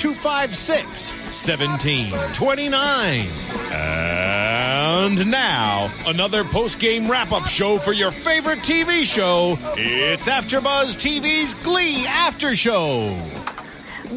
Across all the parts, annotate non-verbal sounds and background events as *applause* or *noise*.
256 1729. And now, another post game wrap up show for your favorite TV show. It's AfterBuzz TV's Glee After Show. *laughs*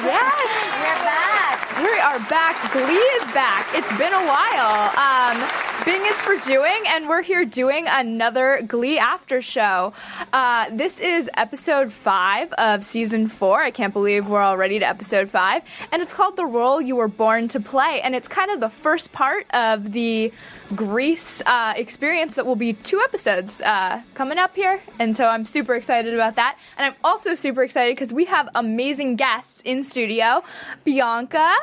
Yes. We're back. We are back. Glee is back. It's been a while. Um, Bing is for doing, and we're here doing another Glee after show. Uh, this is episode five of season four. I can't believe we're already to episode five, and it's called "The Role You Were Born to Play," and it's kind of the first part of the Grease uh, experience that will be two episodes uh, coming up here, and so I'm super excited about that. And I'm also super excited because we have amazing guests in studio. Bianca,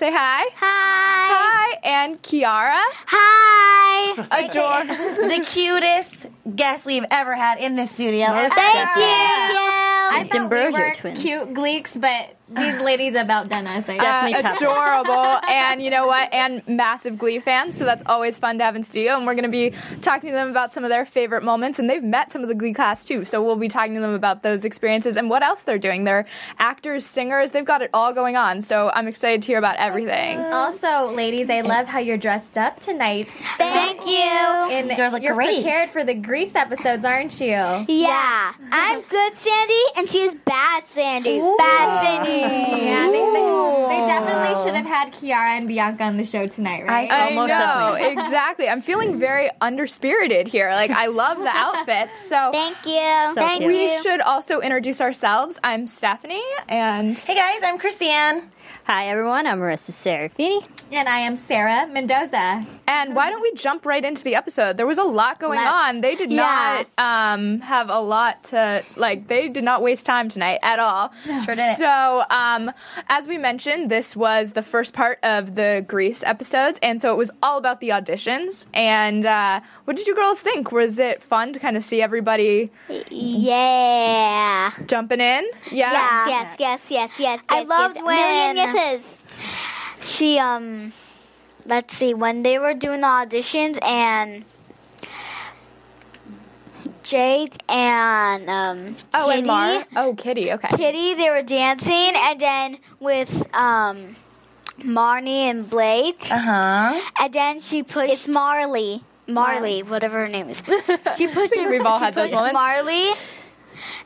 say hi. Hi. Hi, and Kiara. Hi. Adore. the cutest guest we've ever had in this studio. Thank you. I thought we D'Ambrosio were twins. cute gleeks, but these *sighs* ladies about done us. I Definitely Uh, top. adorable, *laughs* and you know what? And massive Glee fans, so that's always fun to have in studio. And we're going to be talking to them about some of their favorite moments, and they've met some of the Glee cast too. So we'll be talking to them about those experiences and what else they're doing. They're actors, singers, they've got it all going on. So I'm excited to hear about everything. Also, ladies, I love how you're dressed up tonight. Thank you. And You guys look you're great. prepared for the Grease episodes, aren't you? Yeah. I'm good Sandy and she's bad Sandy. Bad Sandy. Yeah, they, they, they definitely should have had Kiara and Bianca on the show tonight, right? I most know definitely. *laughs* exactly. I'm feeling very underspirited here. Like I love the outfits. So Thank you. So Thank cute. we you. should also introduce ourselves. I'm Stephanie, and Hey guys, I'm Christiane. Hi, everyone. I'm Marissa Serafini. And I am Sarah Mendoza. And why don't we jump right into the episode? There was a lot going Let's. on. They did Yeah. not um, have a lot to like. They did not waste time tonight at all. Sure didn't. So, um, as we mentioned, this was the first part of the Grease episodes, and so it was all about the auditions. And uh, what did you girls think? Was it fun to kind of see everybody Yeah. jumping in? Yeah. Yes, yes, yes, yes, yes. I yes, loved yes. when Million yeses. she um let's see when they were doing the auditions and Jake and um Oh, Kitty, and Mar. Oh, Kitty. Okay. Kitty they were dancing and then with um Marnie and Blake Uh huh. and then she pushed it's Marley Marley whatever her name is *laughs* she pushed her, we've all she had those moments. Marley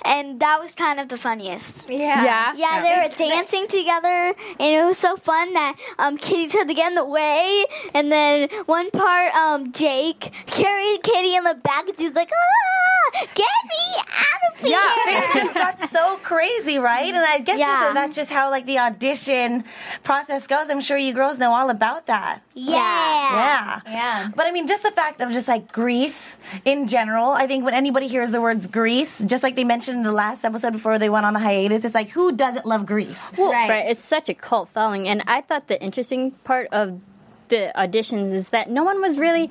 and that was kind of the funniest Yeah. Yeah. yeah, they were dancing together, and it was so fun that um, Kitty tried to get in the way, and then one part, um, Jake carried Kitty in the back, and she was like, "Ah, get me out of here!" Yeah. It just got so crazy, right? And I guess Yeah. just, that's just how like the audition process goes. I'm sure you girls know all about that. yeah, Yeah. Yeah. But I mean, just the fact of just like Grease in general, I think when anybody hears the words Grease, just like they mentioned in the last episode before they went on the hiatus, it's like, who doesn't love Grease? right. Right. It's such a cult following. And I thought the interesting part of the auditions is that no one was really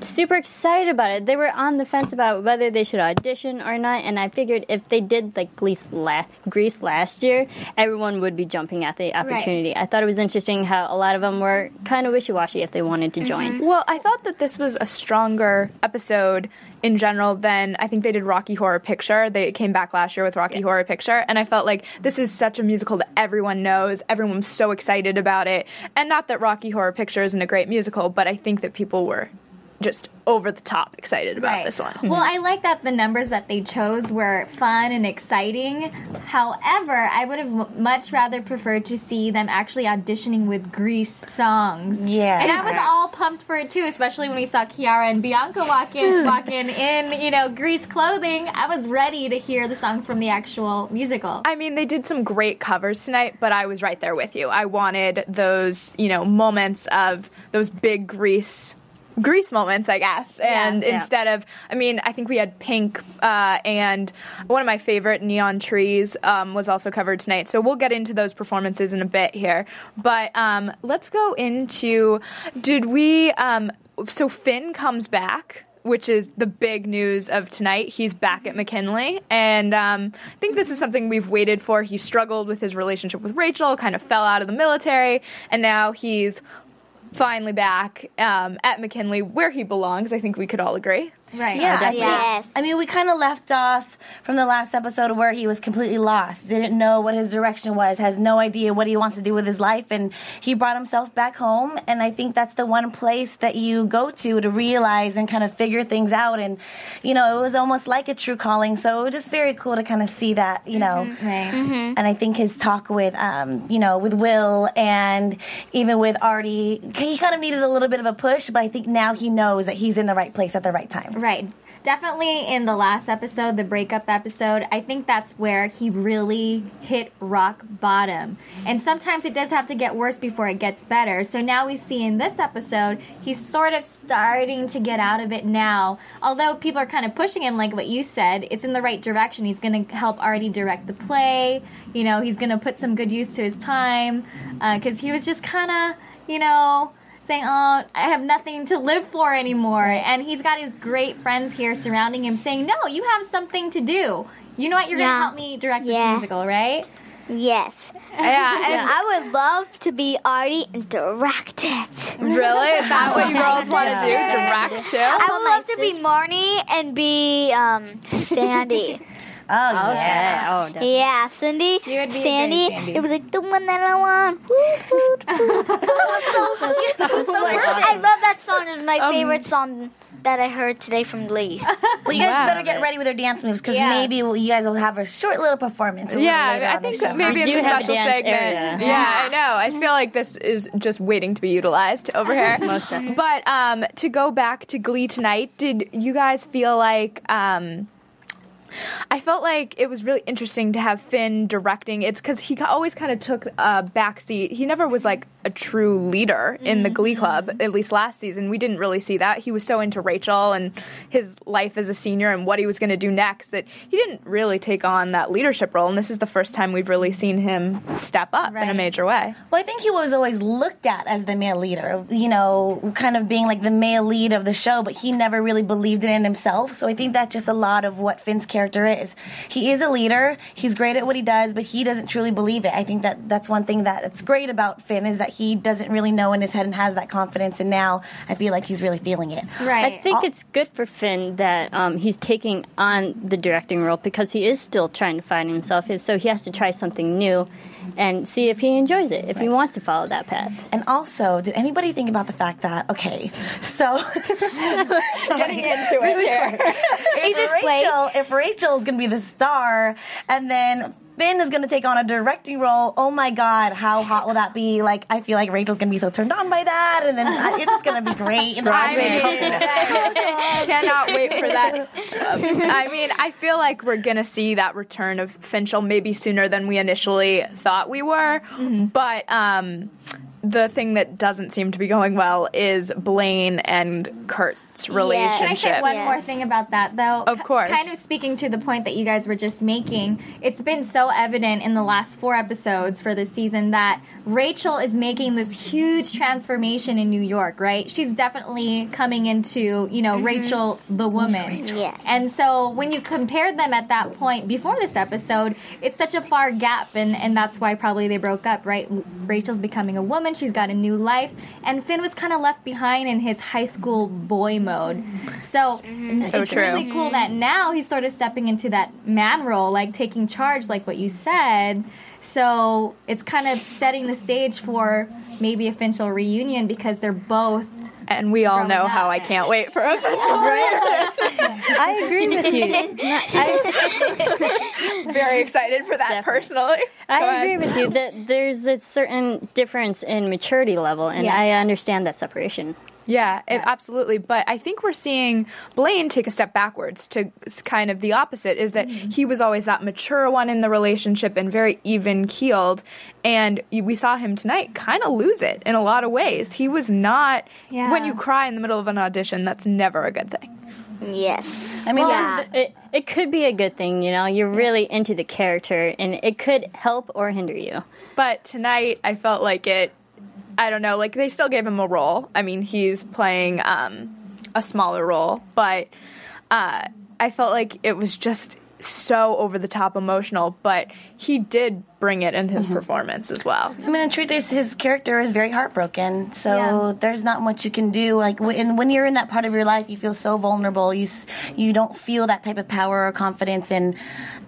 super excited about it. They were on the fence about whether they should audition or not. And I figured if they did like Grease, la- Grease last year, everyone would be jumping at the opportunity. I thought it was interesting how a lot of them were kind of wishy washy if they wanted to join. Mm-hmm. Well, I thought that this was a stronger episode in general than I think they did Rocky Horror Picture. They came back last year with Rocky Horror Picture, and I felt like this is such a musical that everyone knows. Everyone's so excited about it. And not that Rocky Horror Picture isn't a great musical, but I think that people were just over the top excited about this one. Well, I like that the numbers that they chose were fun and exciting. However, I would have much rather preferred to see them actually auditioning with Grease songs. Yeah. and I was all pumped for it too, especially when we saw Kiara and Bianca walk in, *laughs* walk in in you know Grease clothing. I was ready to hear the songs from the actual musical. I mean, they did some great covers tonight, but I was right there with you. I wanted those, you know, moments of those big grease grease moments, I guess. And Yeah. instead of, I mean, I think we had Pink uh, and one of my favorite Neon Trees um, was also covered tonight. So we'll get into those performances in a bit here. But um, let's go into did we, um, so Finn comes back which is the big news of tonight. He's back at McKinley, and um, I think this is something we've waited for. He struggled with his relationship with Rachel, kind of fell out of the military, and now he's finally back um, at McKinley, where he belongs. I think we could all agree. Right. Yeah, I, Yes. I mean, we kind of left off from the last episode where he was completely lost, didn't know what his direction was, has no idea what he wants to do with his life, and he brought himself back home. And I think that's the one place that you go to to realize and kind of figure things out. And you know, it was almost like a true calling. So it was just very cool to kind of see that, you know. Right. And I think his talk with, um, you know, with Will and even with Artie, he kind of needed a little bit of a push, but I think now he knows that he's in the right place at the right time. Right. Definitely in the last episode, the breakup episode, I think that's where he really hit rock bottom. And sometimes it does have to get worse before it gets better. So now we see in this episode, he's sort of starting to get out of it now. Although people are kind of pushing him, like what you said, it's in the right direction. He's going to help Artie direct the play. You know, he's going to put some good use to his time. Uh, because he was just kind of, you know, saying, "Oh, I have nothing to live for anymore." And he's got his great friends here surrounding him, saying, "No, you have something to do. You know what? You're Yeah. gonna help me direct this Yeah. musical, right?" Yes. *laughs* Yeah, and *laughs* I would love to be Artie and direct it. really, is that what you girls want to do? *laughs* Direct too? I would love to be Marnie and be um, Sandy. Oh, yeah. Oh, definitely. yeah, Cindy, You would be Sandy. It was like the one that I want. Woo, woo, woo. I love that song. It's my favorite song that I heard today from Glee. *laughs* Well, you guys Wow. better get ready with your dance moves because Yeah. maybe you guys will have a short little performance. a little later Yeah, I on think show. maybe We it's a do a special segment. area. Yeah. I know. I feel like this is just waiting to be utilized over here. *laughs* Most definitely. But um, to go back to Glee tonight, did you guys feel like? Um, I felt like it was really interesting to have Finn directing. It's because he always kind of took a backseat. He never was like a true leader in the Glee mm-hmm. Club, at least last season. We didn't really see that. He was so into Rachel and his life as a senior and what he was going to do next that he didn't really take on that leadership role. And this is the first time we've really seen him step up in a major way. Well, I think he was always looked at as the male leader, you know, kind of being like the male lead of the show, but he never really believed it in himself. So I think that's just a lot of what Finn's character is. He is a leader. He's great at what he does, but he doesn't truly believe it. I think that that's one thing that's great about Finn is that he doesn't really know in his head and has that confidence. And now I feel like he's really feeling it. Right. I think it's good for Finn that um, he's taking on the directing role because he is still trying to find himself. So he has to try something new and see if he enjoys it, if he wants to follow that path. And also, did anybody think about the fact that okay, so *laughs* Getting into it here. if. Rachel, if Rachel's gonna be the star, and then Finn is gonna take on a directing role, oh my god, how hot will that be? Like, I feel like Rachel's gonna be so turned on by that, and then uh, it's just gonna be great. And I mean, *laughs* cannot wait for that. Um, I mean, I feel like we're gonna see that return of Finchel maybe sooner than we initially thought we were. But um, the thing that doesn't seem to be going well is Blaine and Kurt's relationship. Can I say one Yeah. more thing about that, though? Of K- course. Kind of speaking to the point that you guys were just making, it's been so evident in the last four episodes for this season that Rachel is making this huge transformation in New York, right? She's definitely coming into, you know, mm-hmm. Rachel the woman. Yes. And so when you compare them at that point before this episode, it's such a far gap, and, and that's why probably they broke up, right? Rachel's becoming a woman, she's got a new life, and Finn was kind of left behind in his high school boy mode. So, mm-hmm. So it's true. really cool that mm-hmm. now he's sort of stepping into that man role, like taking charge, like what you said. So it's kind of setting the stage for maybe a Finchel reunion because they're both And we all Growing know up. how I can't wait for a *laughs* I agree with you. No, I, very excited for that Definitely. personally. Go I ahead. agree with you that there's a certain difference in maturity level, and Yes. I understand that separation. Yeah, it, absolutely. But I think we're seeing Blaine take a step backwards to kind of the opposite is that mm-hmm. he was always that mature one in the relationship and very even keeled. And we saw him tonight kind of lose it in a lot of ways. He was not, Yeah. when you cry in the middle of an audition, that's never a good thing. Yes. I mean, Yeah. It, it could be a good thing, you know. You're really into the character, and it could help or hinder you. But tonight, I felt like it. I don't know. Like they still gave him a role. I mean, he's playing um, a smaller role, but uh, I felt like it was just so over the top emotional. But he did bring it in his mm-hmm. performance as well. I mean, the truth is, his character is very heartbroken. So Yeah. there's not much you can do. Like when, when you're in that part of your life, you feel so vulnerable. You you don't feel that type of power or confidence, and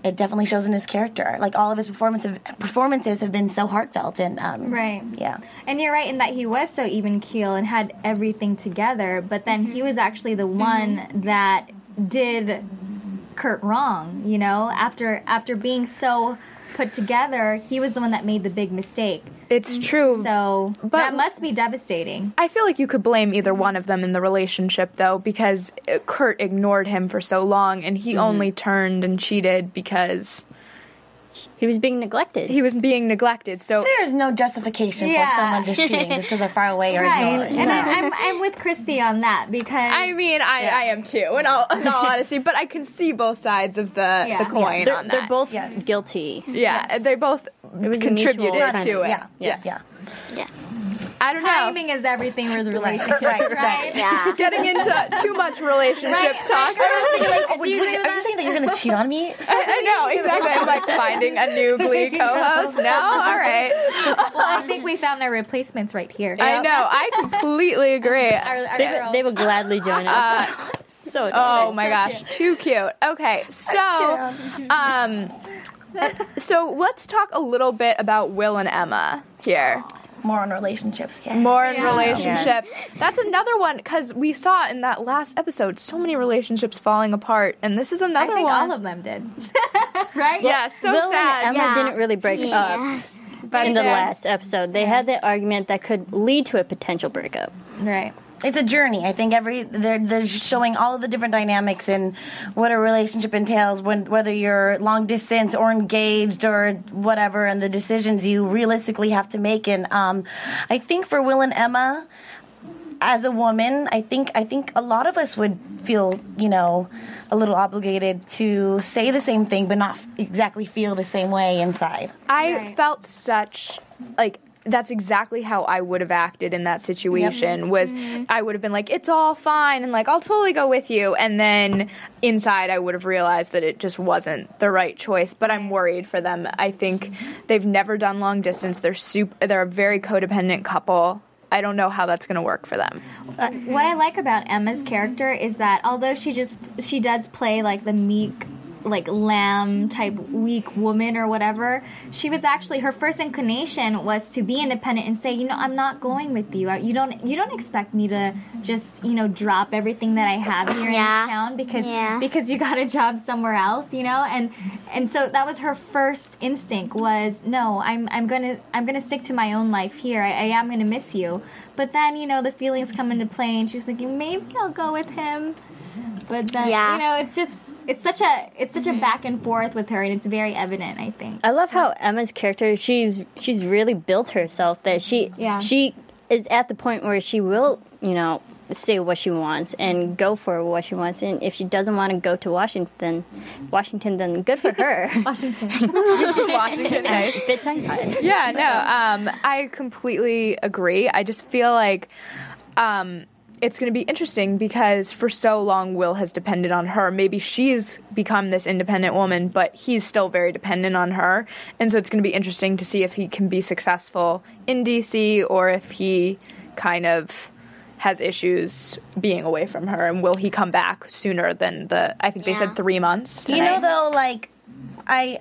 it definitely shows in his character. Like all of his performance performances have been so heartfelt, and um, Right. yeah. And you're right in that he was so even keel and had everything together, but then mm-hmm. he was actually the mm-hmm. one that did Kurt wrong, you know? After after being so put together, he was the one that made the big mistake. It's true. So But- that must be devastating. I feel like you could blame either one of them in the relationship, though, because uh, Kurt ignored him for so long, and he only turned and cheated because He was being neglected. he was being neglected. So There is no justification Yeah. for someone just cheating just because they're far away or Right. ignored. And I, I'm *laughs* I'm with Christy on that because I mean, I, I am too, in all, in all honesty. But I can see both sides of the, Yeah. the coin they're, on that. they're both Yes. guilty. yeah, they both contributed to it. Yeah. Yes. Yeah. I don't know. timing is everything with relationships, Right, right? right. Yeah. *laughs* Getting into too much relationship Right. talk. Oh, Do would- you would agree you- are you that? saying that you're going to cheat on me? *laughs* I know exactly. I'm like finding a new *laughs* Glee co-host now. All right, Well, I think we found our replacements right here. I know. I completely agree. Our, our They, girls. would- they will gladly join us. so Oh my gosh, too cute. Okay, so um, so let's talk a little bit about Will and Emma here. More on relationships. Yeah. More on Yeah. relationships. That's another one because we saw in that last episode so many relationships falling apart, and this is another I another think one. all of them did. *laughs* right? yeah, so Will sad. and Emma Yeah. didn't really break Yeah. up but in the last episode. They had the argument that could lead to a potential breakup. Right. It's a journey. I think every they're they're showing all of the different dynamics and what a relationship entails when whether you're long distance or engaged or whatever, and the decisions you realistically have to make. And um, I think for Will and Emma, as a woman, I think I think a lot of us would feel you know a little obligated to say the same thing, but not exactly feel the same way inside. I Right. felt such like that's exactly how I would have acted in that situation was mm-hmm. I would have been like it's all fine and like I'll totally go with you and then inside I would have realized that it just wasn't the right choice but I'm worried for them. I think mm-hmm. they've never done long distance. They're super they're a very codependent couple. I don't know how that's going to work for them. Uh, what I like about Emma's character is that although she just she does play like the meek like lamb type weak woman or whatever she was actually her first inclination was to be independent and say you know i'm not going with you. You don't you don't expect me to just you know drop everything that i have here Yeah. in town because Yeah. because you got a job somewhere else you know? And and so that was her first instinct was no i'm i'm gonna i'm gonna stick to my own life here. I, I am gonna miss you. But then you know the feelings come into play and she's thinking maybe i'll go with him but then Yeah. you know it's just it's such a it's such a back and forth with her and it's very evident i think I love how Emma's character she's she's really built herself that she Yeah. she is at the point where she will, you know, say what she wants and go for what she wants and if she doesn't want to go to Washington Washington then good for her. *laughs* washington *laughs* Washington nice Spit tongue tied. yeah, no, um, I completely agree. I just feel like um, it's going to be interesting because for so long, Will has depended on her. Maybe she's become this independent woman, but he's still very dependent on her. And so it's going to be interesting to see if he can be successful in DC or if he kind of has issues being away from her and will he come back sooner than the I think they Yeah. said 3 months You know, though, like I,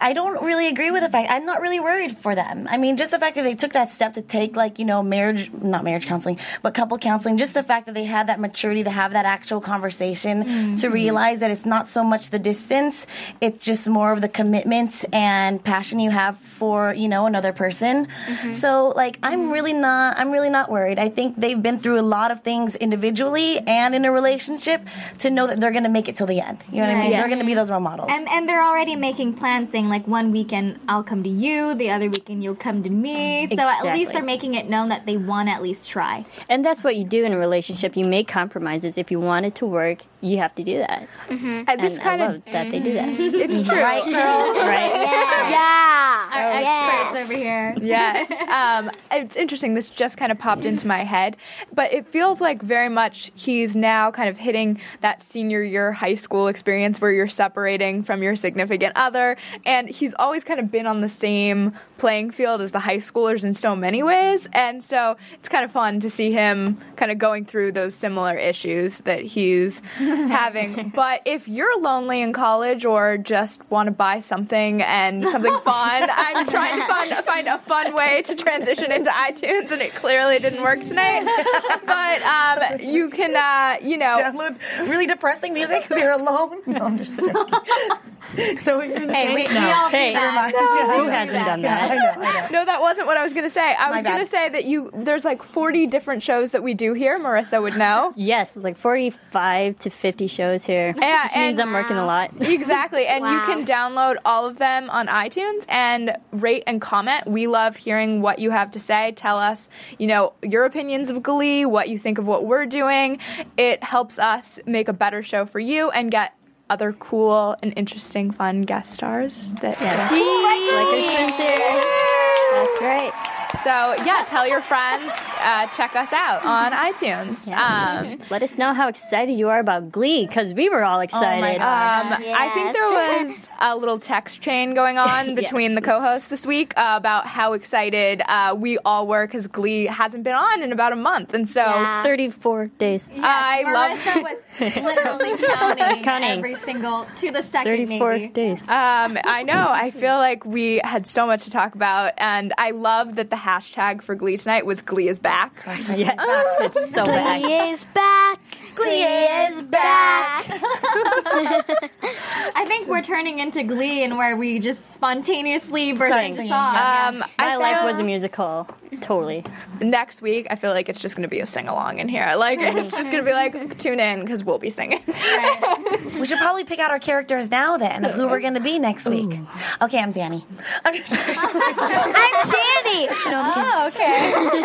I don't really agree with the fact. I'm not really worried for them. I mean, just the fact that they took that step to take, like, you know, marriage, not marriage counseling, but couple counseling, just the fact that they had that maturity to have that actual conversation to mm-hmm. realize that it's not so much the distance, it's just more of the commitment and passion you have for, you know, another person. Mm-hmm. So, like, I'm mm-hmm. really not, I'm really not worried. I think they've been through a lot of things individually and in a relationship to know that they're going to make it till the end. You know what I mean? Right. They're going to be those role models. And and they're already making plans saying like one weekend I'll come to you, the other weekend you'll come to me. So at least they're making it known that they want to at least try. And that's what you do in a relationship. You make compromises. If you want it to work, you have to do that. And this and kind I of love that they do that. *laughs* it's true. right, girls? right? Yeah. Our yes. experts over here. Yes. Um, it's interesting. This just kind of popped into my head, but it feels like very much he's now kind of hitting that senior year high school experience where you're separating from your significant other. And he's always kind of been on the same playing field as the high schoolers in so many ways. And so it's kind of fun to see him kind of going through those similar issues that he's *laughs* having. But if you're lonely in college or just want to buy something and something fun, *laughs* I'm trying to find, find a fun way to transition into iTunes, and it clearly didn't work tonight. *laughs* But um, you can, uh, you know, download really depressing music because you're alone. No, I'm just joking. so what you're Hey, say? we, *laughs* we all Hey. that. Yeah, Who hasn't know. done Yeah, that? I know, I know. No, that wasn't what I was going to say. I My was going to say that you there's like 40 different shows that we do here. Marissa would know. *laughs* Yes, like 45 to 50 shows here. Yeah, which means I'm working a lot. *laughs* Exactly. And you can download all of them on iTunes and rate and comment. We love hearing what you have to say. Tell us, you know, your opinions of Glee, what you think of what we're doing. It helps us make a better show for you and get other cool and interesting fun guest stars that Yes. Like here. That's right. So yeah, tell your friends, uh, check us out on *laughs* iTunes. Um, *laughs* Let us know how excited you are about Glee because we were all excited. God. Um, I think there was a little text chain going on *laughs* between the co-hosts this week uh, about how excited uh, we all were because Glee hasn't been on in about a month, and so Yeah. 34 days. I love. Was literally counting, counting. every single to the second 34 maybe. days. Um, I know. I feel like we had so much to talk about, and I love that the hashtag for Glee tonight was "Glee is back." yes, it's so bad. Glee is back. Glee is back. *laughs* I think we're turning into Glee and where we just spontaneously burst Start into singing, song. yeah. Um, My I life feel was a musical. Totally. next week. I feel like it's just going to be a sing along in here. Like *laughs* it's just going to be like tune in because we'll be singing. We should probably pick out our characters now then of who we're going to be next week. Okay, I'm Danny. *laughs* I'm just- I'm Sandy. No, I'm kidding.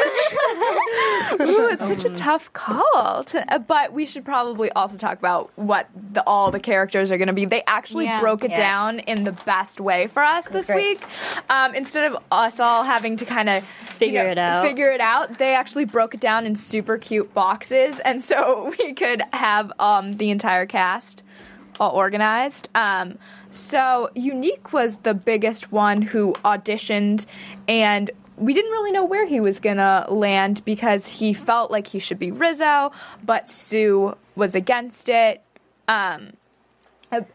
Oh, okay. Ooh, it's such a tough call. To, uh, but we should probably also talk about what the, all the characters are going to be. They actually Yeah. broke it Yes. down in the best way for us this great. week. Um, instead of us all having to kind of Figure it out. figure it out, they actually broke it down in super cute boxes, and so *laughs* we could have um, the entire cast all organized. Um, so Unique was the biggest one who auditioned, and we didn't really know where he was gonna land because he felt like he should be Rizzo, but Sue was against it. Um,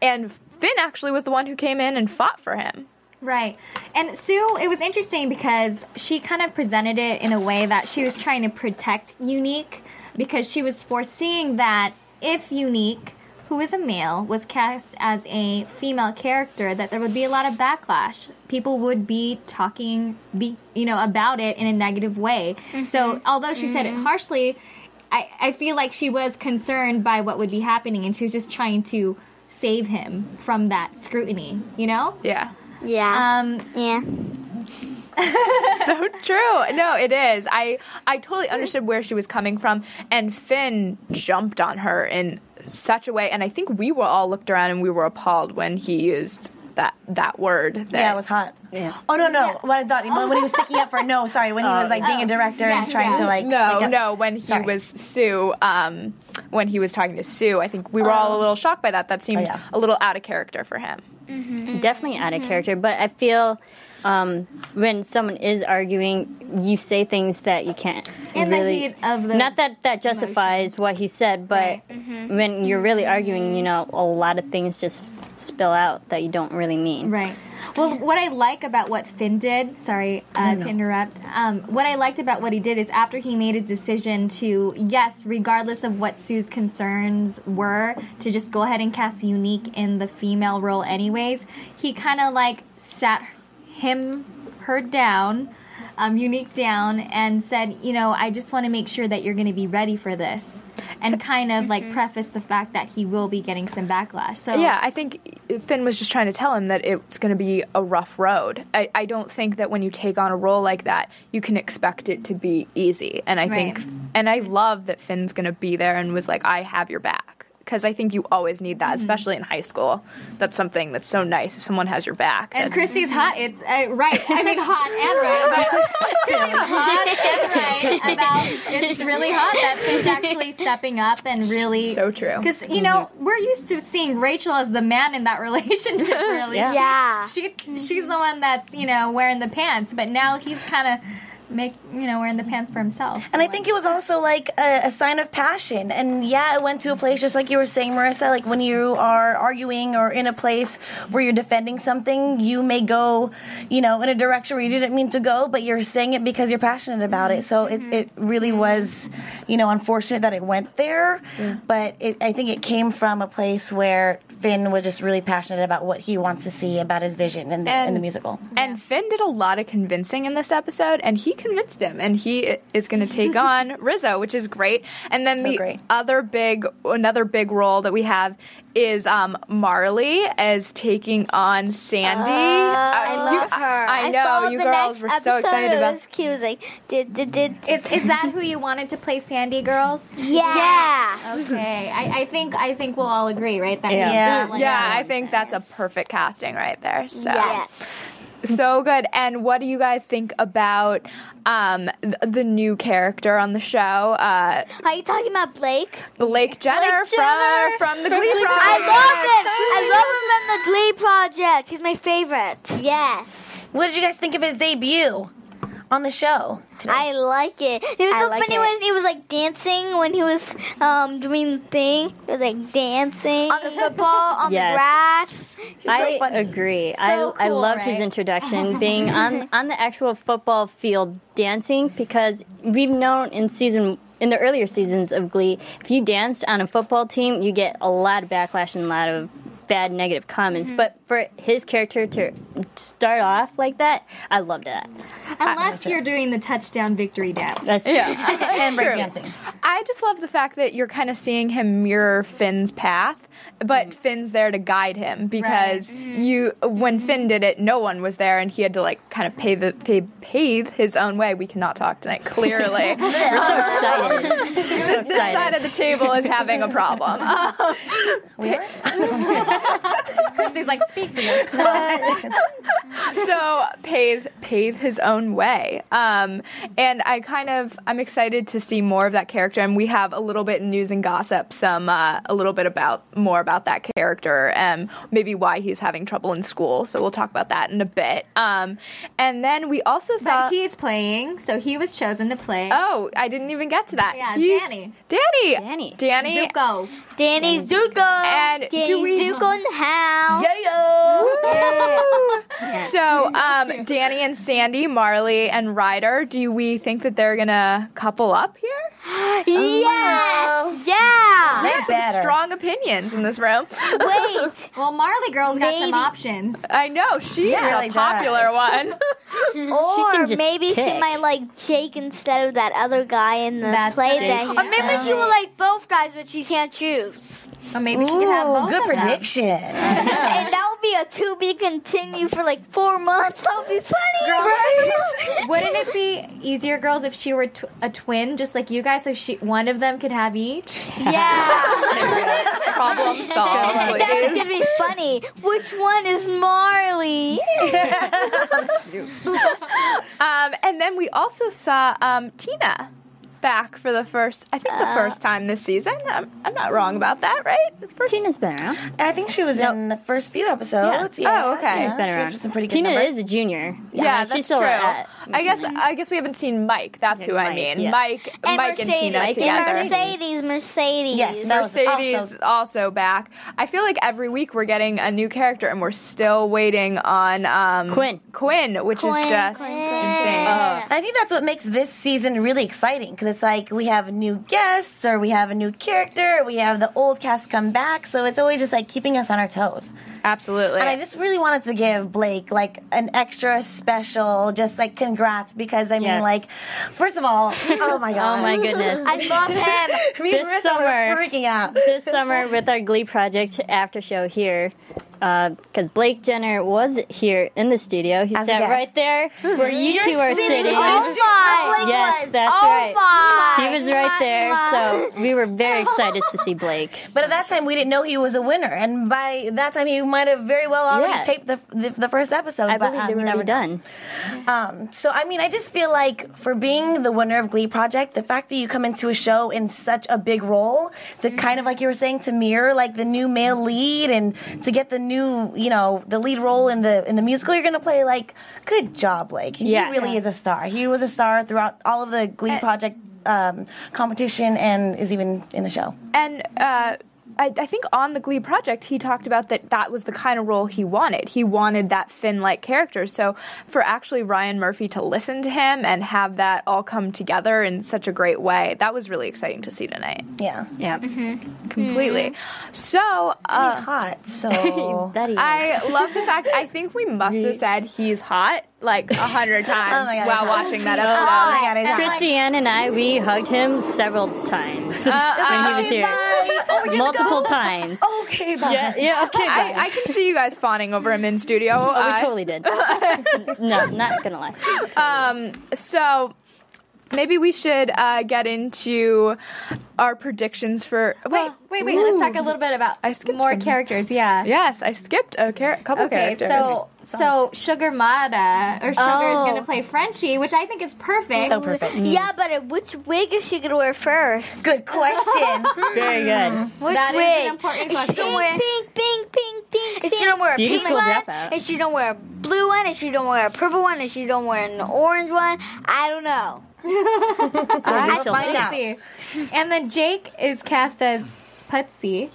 and Finn actually was the one who came in and fought for him. Right. And Sue, it was interesting because she kind of presented it in a way that she was trying to protect Unique because she was foreseeing that if Unique, who is a male, was cast as a female character, that there would be a lot of backlash. People would be talking, be you know, about it in a negative way. So although she said it harshly, I, I feel like she was concerned by what would be happening, and she was just trying to save him from that scrutiny. You know. Yeah. Yeah. Um, yeah. *laughs* so true. No, it is. I I totally understood where she was coming from, and Finn jumped on her in such a way, and I think we were all looked around and we were appalled when he used that that word. That, yeah, it was hot. Yeah. Oh no, no. What I thought when he was sticking up for no, sorry, when he was like being a director and trying yeah. to like No, stick up- no. When he Sorry. was Sue, um, when he was talking to Sue, I think we were all a little shocked by that. That seemed Oh, yeah. a little out of character for him. Definitely out of character, but I feel um, when someone is arguing, you say things that you can't In the really. heat of the not that that justifies what he said, but Right. when you're really arguing, you know, a lot of things just spill out that you don't really mean. Right. Well, what I like about what Finn did, sorry uh, to interrupt, um, what I liked about what he did is after he made a decision to, yes, regardless of what Sue's concerns were, to just go ahead and cast Unique in the female role anyways, he kind of like sat him, her down. Um, unique down and said, you know, I just want to make sure that you're going to be ready for this, and kind of like preface the fact that he will be getting some backlash. So Yeah, I think Finn was just trying to tell him that it's going to be a rough road. I, I don't think that when you take on a role like that, you can expect it to be easy. And I Right. think, and I love that Finn's going to be there and was like, I have your back. Because I think you always need Mm-hmm. that, especially in high school. That's something that's so nice if someone has your back. And Christy's hot. It's uh, right. I mean, hot and right. But *laughs* really hot and right *laughs* about it's really hot that Finn's actually stepping up and really So true. Because you know we're used to seeing Rachel as the man in that *laughs* relationship. Really, Yeah. Yeah. She she's the one that's you know wearing the pants, but now he's kind of make you know wearing the pants for himself. And I think it was also like a, a sign of passion. And yeah, it went to a place just like you were saying, Marissa, like when you are arguing or in a place where you're defending something, you may go, you know, in a direction where you didn't mean to go, but you're saying it because you're passionate about it. So it, it really was, you know, unfortunate that it went there. But it, I think it came from a place where Finn was just really passionate about what he wants to see about his vision in the, in the musical. And Finn did a lot of convincing in this episode, and he convinced him, and he is going to take *laughs* on Rizzo, which is great. And then So the great. other big, another big role that we have is um, Marley as taking on Sandy. I Uh, love you- her. I know saw you girls were so episode, excited it about. was cute. It was like, did, did, did. Is is that who you wanted to play Sandy Girls? Yeah. *laughs* yeah. Okay, I, I think I think we'll all agree, right? That Yeah. Yeah. Yeah, I think that's a perfect casting right there. So. Yes. *laughs* so good. And what do you guys think about um, th- the new character on the show, uh, Are you talking about Blake? Blake Jenner, Jenner. from from the *laughs* Glee Project? I love him. I love him from the Glee Project. He's my favorite. Yes. What did you guys think of his debut on the show? Today? I like it. It was I so like funny it. when he was like dancing when he was um doing the thing. He was like dancing on the football on Yes. the grass. I funny. agree. So I I cool, loved his introduction, *laughs* being on on the actual football field dancing because we've known in season in the earlier seasons of Glee, if you danced on a football team, you get a lot of backlash and a lot of bad negative comments. But for his character to start off like that, I loved that. Unless you're doing the touchdown victory dance. That's *laughs* and True. breakdancing. I just love the fact that you're kind of seeing him mirror Finn's path, but mm. Finn's there to guide him because mm. you when Finn did it, no one was there, and he had to like kind of pave the pave, pave his own way. We cannot talk tonight. Clearly, *laughs* We're so excited. *laughs* so this side of the table is having a problem. Christy's like, speak for yourself. so pave pave his own way um, and i kind of i'm excited to see more of that character and we have a little bit in news and gossip some uh, a little bit about more about that character and maybe why he's having trouble in school so we'll talk about that in a bit um, and then we also saw But he's playing, so he was chosen to play. oh i didn't even get to that Yeah, He's- Danny. danny Danny. danny Zuko. Danny Zuko. And Danny do we- Zuko in the house. So, um, Danny and Sandy, Marley and Ryder, do we think that they're gonna couple up here? *gasps* Yes. Yeah. We have some strong opinions in this room. Wait. *laughs* Well, Marley Girl's got some options. I know She's She is really a popular does. one. *laughs* Or can just maybe she might like Jake instead of that other guy in the That's play true. that. Jake. Or maybe she will like both guys, but she can't choose. Or maybe she can have Ooh, both good of them. prediction. *laughs* And that will be a to be continue for like four months. That would be funny. *laughs* Girls, Wouldn't it be easier, girls, if she were tw- a twin, just like you guys, so she one of them could have each? Yeah. *laughs* Problem solved, that please. could be funny. Which one is Marley? Um, and then we also saw um, Tina back for the first, I think the uh, first time this season. I'm, I'm not wrong about that, right? First, Tina's been around. I think she was in the first few episodes. Yeah. Yeah. Oh, okay. Yeah, She's been around. had some pretty good Tina numbers. is a junior. yeah, she's that's still true. at- I guess I guess we haven't seen Mike. That's who I Mike, mean. yeah. Mike, And Mike and Tina Mike together. And Mercedes, Mercedes. Yes, that was Mercedes also- also back. I feel like every week we're getting a new character, and we're still waiting on um, Quinn. Quinn, which is just Quinn. insane. I think that's what makes this season really exciting because it's like we have new guests or we have a new character, we have the old cast come back, so it's always just like keeping us on our toes. Absolutely. And I just really wanted to give Blake like an extra special, just like congrats because I mean, Yes. like, first of all, oh my god, *laughs* Oh my goodness. I love him. *laughs* Me This summer- freaking out. this summer with our Glee Project after show here, because Blake Jenner was here in the studio. He As sat right there *laughs* where you You're two are sitting sitting. Oh my. Blake Yes, was. that's Oh right. my. He was right there, so we were very excited to see Blake. *laughs* But at that time, we didn't know he was a winner, and by that time, he might have very well already Yeah. taped the, the the first episode. I but, believe um, they were never done. Um, so I mean, I just feel like for being the winner of Glee Project, the fact that you come into a show in such a big role to kind of like you were saying to mirror like the new male lead and to get the new you know the lead role in the in the musical you're gonna play like good job Blake he Yeah. really is a star he was a star throughout all of the Glee Project um, competition and is even in the show and uh, I, I think on the Glee project, he talked about that that was the kind of role he wanted. He wanted that Finn like character. So for actually Ryan Murphy to listen to him and have that all come together in such a great way, that was really exciting to see tonight. yeah Yeah, Completely. So uh, he's hot so *laughs* that is. I love the fact. I think we must have said he's hot like a hundred times my God, while watching that oh my god he's hot. Christiane and I, we hugged him several times Uh, *laughs* when he was here. Oh, Multiple go? times. okay bye. Yeah, yeah, okay. I, bye. I can see you guys fawning over him in studio. oh, we totally did. *laughs* no, not gonna lie. So maybe we should uh, get into our predictions for. Wait, Well, wait, wait. Let's talk a little bit about I skipped more some. characters. Yeah. yes, I skipped a char- couple Okay, characters. so so Sugar Motta or Sugar is Oh. going to play Frenchie, which I think is perfect. so perfect Yeah, but uh, which wig is she gonna wear first? good question *laughs* Very good. Which That is wig? an important Is she question. gonna wear pink, pink, pink, pink? Is she gonna wear a Beauty pink one? dropout. Is she gonna wear a blue one? Is she gonna wear a purple one? Is she gonna wear an orange one? I don't know. I shall find see. out. See. And then Jake is cast as Putzie.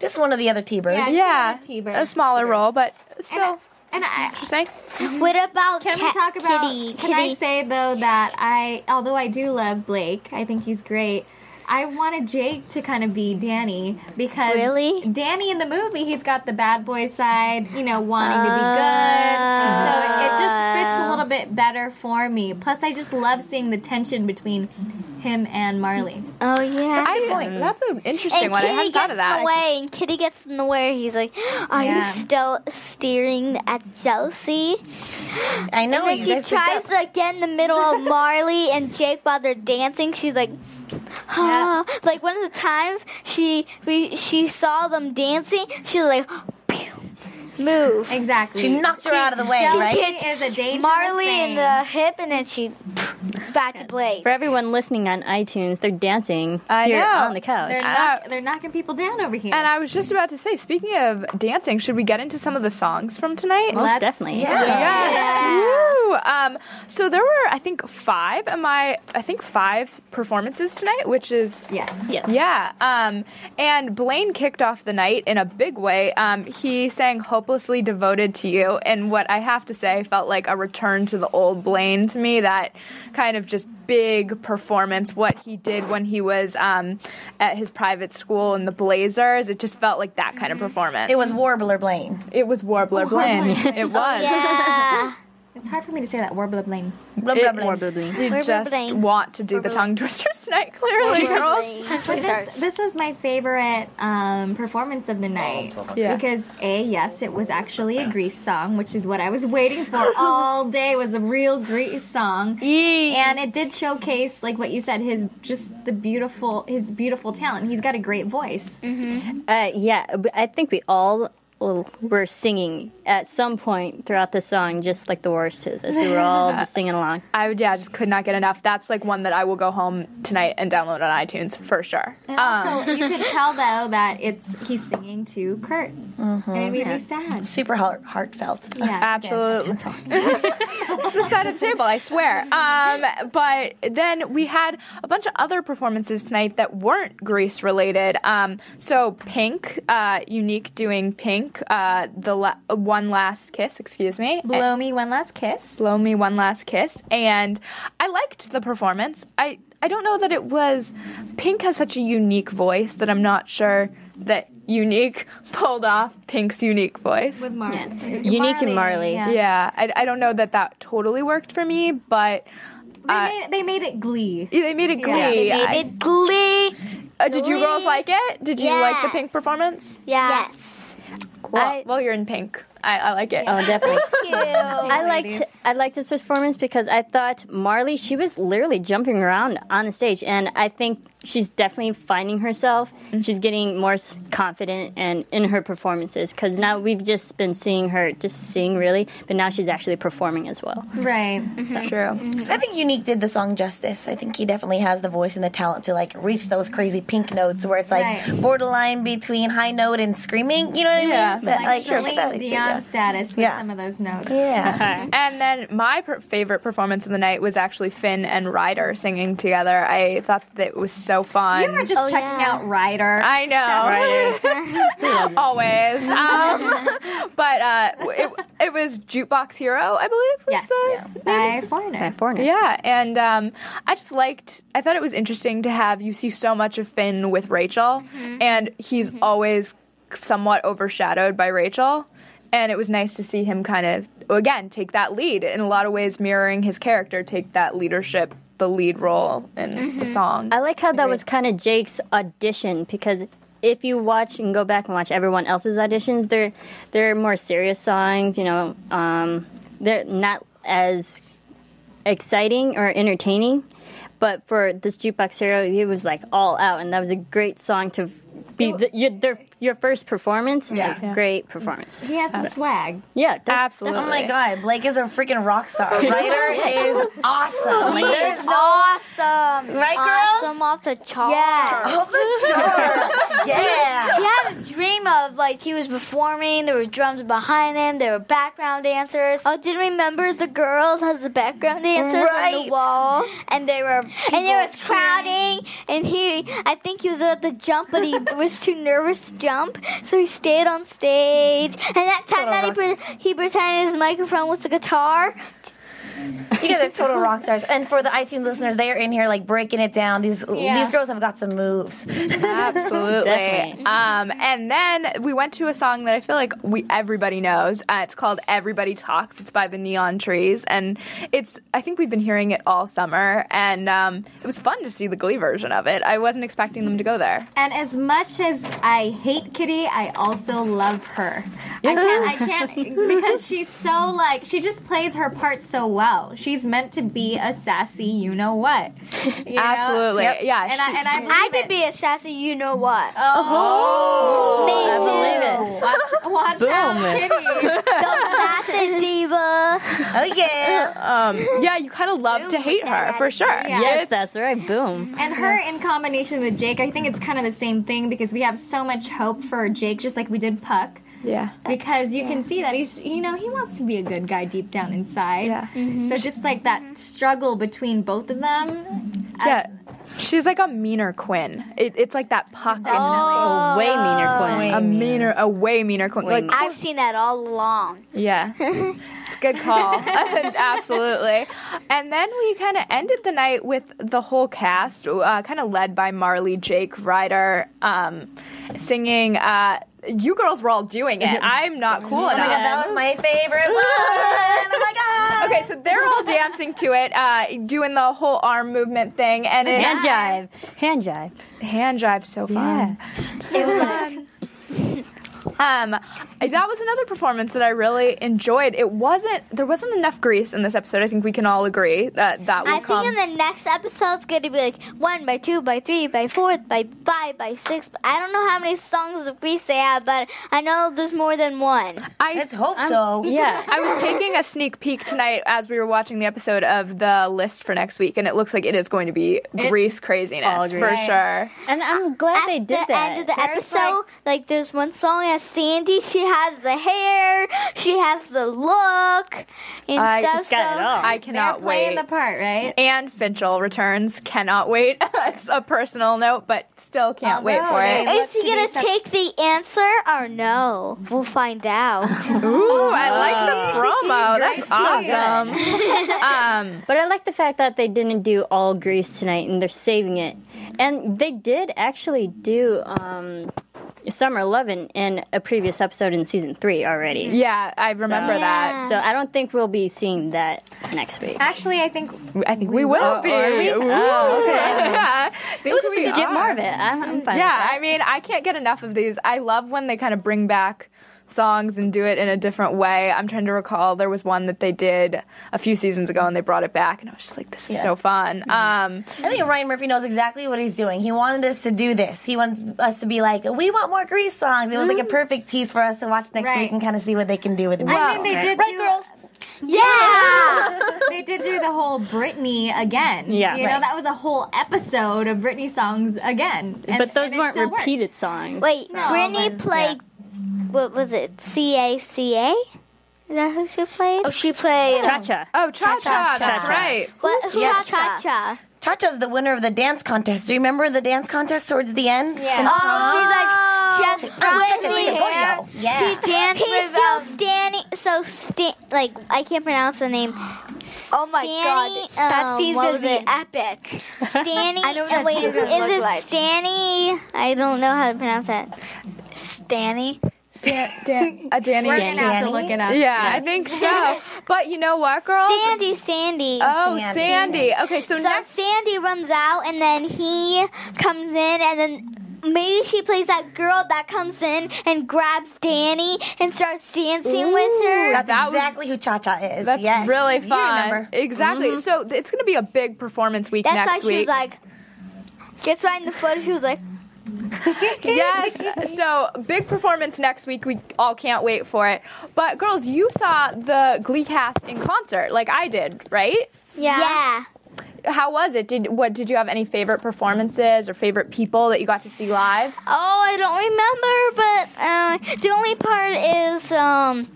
just one of the other T-birds yeah, T-bird. a smaller role, but still And I, interesting. Mm-hmm. What about can we Cat- talk about? Kitty? Can I say though that I, although I do love Blake, I think he's great. I wanted Jake to kind of be Danny because Really? Danny in the movie, he's got the bad boy side, you know, wanting to be good. Better for me. Plus, I just love seeing the tension between him and Marley. Oh yeah. Good point. That's an interesting and one. I Kitty hadn't gets thought of that. in the way, and Kitty gets in the way. He's like, "Are Yeah. you still steering at Chelsea?" I know And you then she tries up. to get in the middle of *laughs* Marley and Jake while they're dancing. She's like, ah. like one of the times she we, she saw them dancing, she was like, pew, move. Exactly. She knocked her out of the way, Chelsea right? is a dangerous Marley thing. in the hip, and then she back to Blake. For everyone listening on iTunes, they're dancing I here know. on the couch. They're, knock, they're knocking people down over here. And I was just about to say, speaking of dancing, should we get into some of the songs from tonight? Most Let's- definitely. Yes. Woo. Um, so there were, I think, five. Am I? I think five performances tonight, which is yes. Yes. yeah. Um, and Blaine kicked off the night in a big way. Um, he sang "Hopelessly Devoted to You," and what I have to say felt like a return to the old Blaine to me. That kind of just big performance. What he did when he was um, at his private school in the Blazers. It just felt like that kind of performance. It was Warbler Blaine. It was Warbler Blaine. It was. Yeah. It's hard for me to say that Warbler Blaine. Blah, It- blah, blah. You Warbler just Blaine. want to do the tongue twisters tonight, clearly, girls. This, this was my favorite um, performance of the night. Yeah. Because A, yes, it was actually a Grease song, which is what I was waiting for *laughs* all day was a real Grease song. And it did showcase, like what you said, his just the beautiful his beautiful talent. He's got a great voice. Uh, yeah, I think we all were singing at some point throughout the song, just like the Worsted, as we were all *laughs* just singing along. I would, yeah, just could not get enough. That's like one that I will go home tonight and download on iTunes for sure. And also, you um, can tell though that it's he's singing to Kurt, and it made me sad. Super heart- heartfelt. Yeah, Absolutely. *laughs* it's the side of the table, I swear. Um, but then we had a bunch of other performances tonight that weren't Grease related. Um, so Pink, uh, Unique doing Pink, uh, the la- One Last Kiss, excuse me. Blow me one last kiss. Blow Me One Last Kiss. And I liked the performance. I, I don't know that it was. Pink has such a unique voice that I'm not sure that Unique pulled off Pink's unique voice. With Mar- Unique and Marley. Yeah. yeah, I, I don't know that that totally worked for me, but They, Uh, made, they made it Glee. they made it Glee. Yeah, They made it Glee. uh, did you girls like it? Did you like the Pink performance? Yeah. Yes. Well, I- well, you're in Pink. I, I like it. Oh, definitely. Thank you. I liked I liked this performance because I thought Marley she was literally jumping around on the stage, and I think she's definitely finding herself. Mm-hmm. She's getting more confident and in her performances because now we've just been seeing her just sing really, but now she's actually performing as well. Right. Mm-hmm. True. Mm-hmm. I think Unique did the song justice. I think he definitely has the voice and the talent to like reach those crazy pink notes where it's like Right. borderline between high note and screaming. You know what Yeah. I mean? But, Like, sure, but Celine that he did, Dion yeah. status with Yeah. some of those notes. Yeah. *laughs* And then my per- favorite performance of the night was actually Finn and Ryder singing together. I thought that it was so fun. You were just Oh, checking yeah. out Ryder. I know. *laughs* Always. *laughs* Um, but uh, it, it was Jukebox Hero, I believe. Was Yes. the By Foreigner. By Foreigner. Yeah, and um, I just liked. I thought it was interesting to have you see so much of Finn with Rachel, and he's always somewhat overshadowed by Rachel. And it was nice to see him kind of again take that lead in a lot of ways, mirroring his character, take that leadership, the lead role in the song. I like how that was kind of Jake's audition because if you watch and go back and watch everyone else's auditions, they're they're more serious songs. You know, um, they're not as exciting or entertaining. But for this jukebox hero, it was like all out, and that was a great song to be the, your, their, your first performance. Yeah, was a great performance. He had some swag. Yeah, def- Absolutely. Oh my god, Blake is a freaking rock star. *laughs* Ryder *laughs* is awesome. Like, there's no awesome. Right, girls? Awesome off the chart. Yeah. off the chart. yeah. He had a dream of like he was performing. There were drums behind him. There were background dancers. Oh, didn't remember the girls as the background dancers on the wall, and they were and they were crowding. And he, I think he was about to jump, but he *laughs* was too nervous to jump, so he stayed on stage. And that time that he pre- he pretended his microphone was the guitar. You guys are total rock stars. And for the iTunes listeners, they are in here like breaking it down. These Yeah. these girls have got some moves. Absolutely. Um, and then we went to a song that I feel like we everybody knows. Uh, it's called "Everybody Talks." It's by the Neon Trees, and it's I think we've been hearing it all summer, and um, it was fun to see the Glee version of it. I wasn't expecting them to go there. And as much as I hate Kitty, I also love her. I can't, I can't, because she's so like, she just plays her part so well. She's meant to be a sassy, you know what? *laughs* You know? Absolutely, Yep. yeah. And I, and I believe I it. could be a sassy, you know what? Oh, Me too. watch, watch out, *laughs* Kitty. The sassy diva. Oh yeah. Um, yeah, you kind of love to hate her for sure. Yeah. yes, It's- that's right. Boom. And her in combination with Jake, I think it's kind of the same thing because we have so much hope for Jake, just like we did Puck. Yeah. Because you can see that he's, you know, he wants to be a good guy deep down inside. Yeah. So just like that struggle between both of them. as- Yeah, she's like a meaner Quinn. It, it's like that puck. Oh. Way meaner Quinn. A meaner, a way meaner Quinn. Way Like, I've seen that all along. Yeah. *laughs* it's good call. *laughs* Absolutely. And then we kind of ended the night with the whole cast, uh, kind of led by Marley, Jake, Ryder, um, singing. Uh, you girls were all doing it. *laughs* I'm not cool Oh enough. my god, that was my favorite one. Oh my god. Okay, so they're all dancing to it, uh, doing the whole arm movement thing, and it's Hand jive. Hand jive. hand jive so fun. It was like Um, that was another performance that I really enjoyed. It wasn't there wasn't enough Grease in this episode. I think we can all agree that that will I come. think in the next episode it's gonna be like one by two by three by four by five by six. I don't know how many songs of Grease they have, but I know there's more than one. I Let's hope so. Yeah. I was taking a sneak peek tonight as we were watching the episode of the list for next week, and it looks like it is going to be Grease craziness all for Grease. sure. And I'm glad At they did the that. At the end of the There's, episode, like, there's one song as Sandy. She has the hair, she has the look, and I stuff. just got so it all. I They're cannot playing wait. the part, right? and Finchel returns. Cannot wait. *laughs* it's a personal note, but still can't wait Although for it. Is it. look he gonna some- take the answer or no? We'll find out. *laughs* Ooh, I like the promo. *laughs* That's awesome. um, But I like the fact that they didn't do all Grease tonight and they're saving it. And they did actually do um, Summer Lovin' in a previous episode in season three already. yeah, I remember So- that. So I don't think we'll be seeing that next week. Actually, I think I think we will Oh, be. we? Ooh. Oh, okay. Yeah, *laughs* I think *laughs* Just we to get are. more of it. I'm, I'm fine. Yeah, with I mean, I can't get enough of these. I love when they kind of bring back songs and do it in a different way. I'm trying to recall there was one that they did a few seasons ago and they brought it back and I was just like this is Yeah. so fun. Um I think Ryan Murphy knows exactly what he's doing. He wanted us to do this. He wanted us to be like, we want more Grease songs. It was like a perfect tease for us to watch next Right. week and kind of see what they can do with it. I mean, they did right, do- girls? yeah. *laughs* they did do the whole Britney again. Yeah. you know Right. that was a whole episode of Britney songs again. And- But those weren't still worked. repeated songs. Wait, No, Brittany but- played. What was it? C A C A. Is that who she played? Oh, she played. Cha Cha. oh Cha Cha, that's Cha-Cha. right. What? Yeah. Cha Cha. Cha-Cha's the winner of the dance contest. Do you remember the dance contest towards the end? Yeah. In the Oh, she's like, she has Oh, Whitney Cha-Cha, hair. Cha-Cha, Yeah. He danced with so Stanny, so Stan, like I can't pronounce the name. Oh my Stanny, god, that um, season would be it? epic. Stanny. *laughs* I know what uh, that wait, is it like. Stanny? I don't know how to pronounce that. Stanny. Dan, Dan, uh, *laughs* Danny. We're gonna have to look it up. Yeah, I think so. But you know what, girls? Sandy, Sandy. Oh, Sandy. Sandy. Okay, so, so next Sandy runs out, and then he comes in, and then maybe she plays that girl that comes in and grabs Danny and starts dancing with her. That's That was- exactly who Cha-Cha is. that's yes. really You fun. remember. Exactly. So it's going to be a big performance week That's next why she week. was like, gets right in the footage. She was like, *laughs* yes. So big performance next week. We all can't wait for it. But girls, you saw the Glee cast in concert, like I did, right? yeah. yeah. How was it? Did what? Did you have any favorite performances or favorite people that you got to see live? Oh, I don't remember, but uh, the only part is um.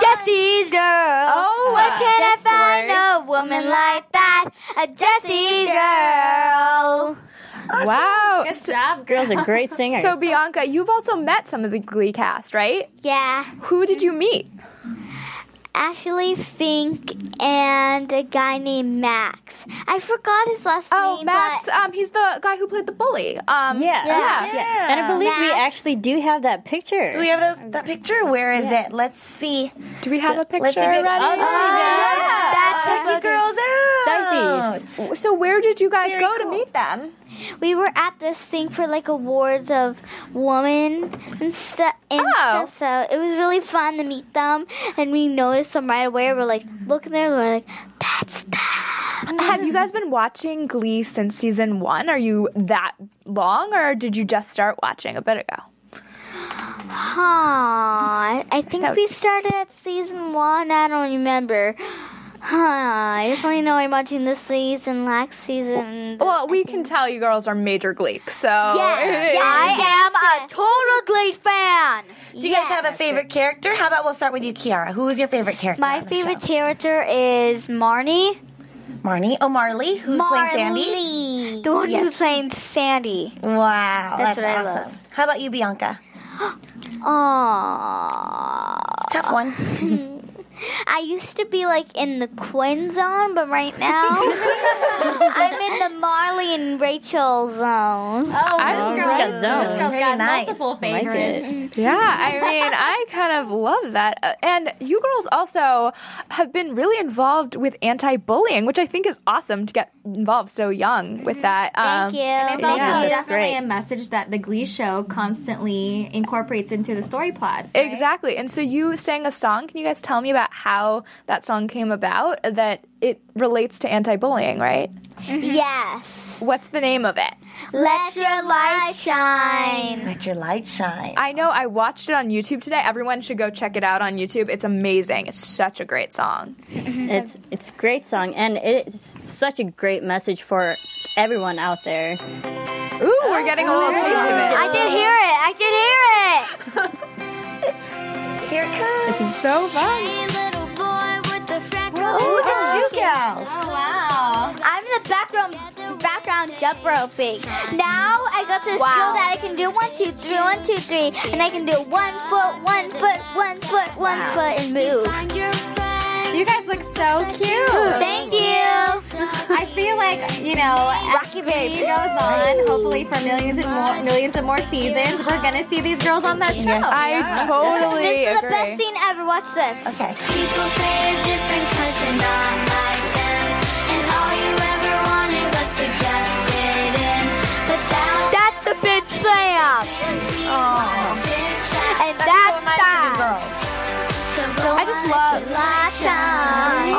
Jesse's girl. Oh, where can I find right. a woman like that? A Jesse's girl. Wow. Good job, Girls are great *laughs* singers. So Bianca, you've also met some of the Glee cast, right? Yeah, Who did you meet? Ashley Fink and a guy named Max. I forgot his last Oh, name. Oh, Max. but- Um, he's the guy who played the bully. Um, yeah, yeah. Yeah. And I believe we actually do have that picture. Do we have those, that picture? Where is it? Let's see. Do we have a picture Let's see if it- ready? Oh, there we. That's Check you girls out. Sizes. So where did you guys Very go to meet them? We were at this thing for like awards of women and stuff and Oh. stuff. So it was really fun to meet them, and we noticed them right away. We're like looking there, we're like, that's them. Have you guys been watching Glee since season one? Are you that long, or did you just start watching a bit ago? Huh? I think we started at season one. I don't remember. Huh? I just only know I'm watching this season, last season. Well, we can tell you girls are major Gleeks, so Yes, *laughs* I am a total Glee fan. Do you guys have a favorite character? How about we'll start with you, Kiara? Who is your favorite character? My favorite show? character is Marnie. Marnie. Oh, Marley, who's playing Sandy. The one Yes. who's playing Sandy. Wow, That's that's, what I awesome. love. How about you, Bianca? *gasps* Aww. Tough one. *laughs* I used to be like in the Quinn zone, but right now *laughs* I'm in the Marley and Rachel zone. Oh, I this don't girl, got this zones. girl's Very got nice. multiple I like favorites. *laughs* Yeah, I mean, I kind of love that. Uh, And you girls also have been really involved with anti-bullying, which I think is awesome to get involved so young with that. Thank Um, you. It's also Yeah, definitely great. a message that the Glee show constantly incorporates into the story plots. right? Exactly. And so you sang a song. Can you guys tell me about how that song came about? That it relates to anti-bullying, right? Mm-hmm. Yes. What's the name of it? Let your light shine. Let your light shine. I know I watched it on YouTube today. Everyone should go check it out on YouTube. It's amazing. It's such a great song. Mm-hmm. It's it's a great song and it's such a great message for everyone out there. Ooh, we're getting a little taste of it. I did hear it. I did hear it. *laughs* Here it comes. It's so fun. Look gals. Oh, wow. I'm in the background background jump roping. Now I got to show that I can do one, two, three, one, two, three, and I can do one foot, one foot, one foot, one foot, and move. You guys look so cute. Thank you. I feel like you know, as Glee goes on, hopefully for millions and more, millions of more seasons, we're gonna see these girls on that show. Yes. I totally agree. This is the best scene ever. Watch this. Okay. A big slam. And that's that. Girls. I just love. Light shine.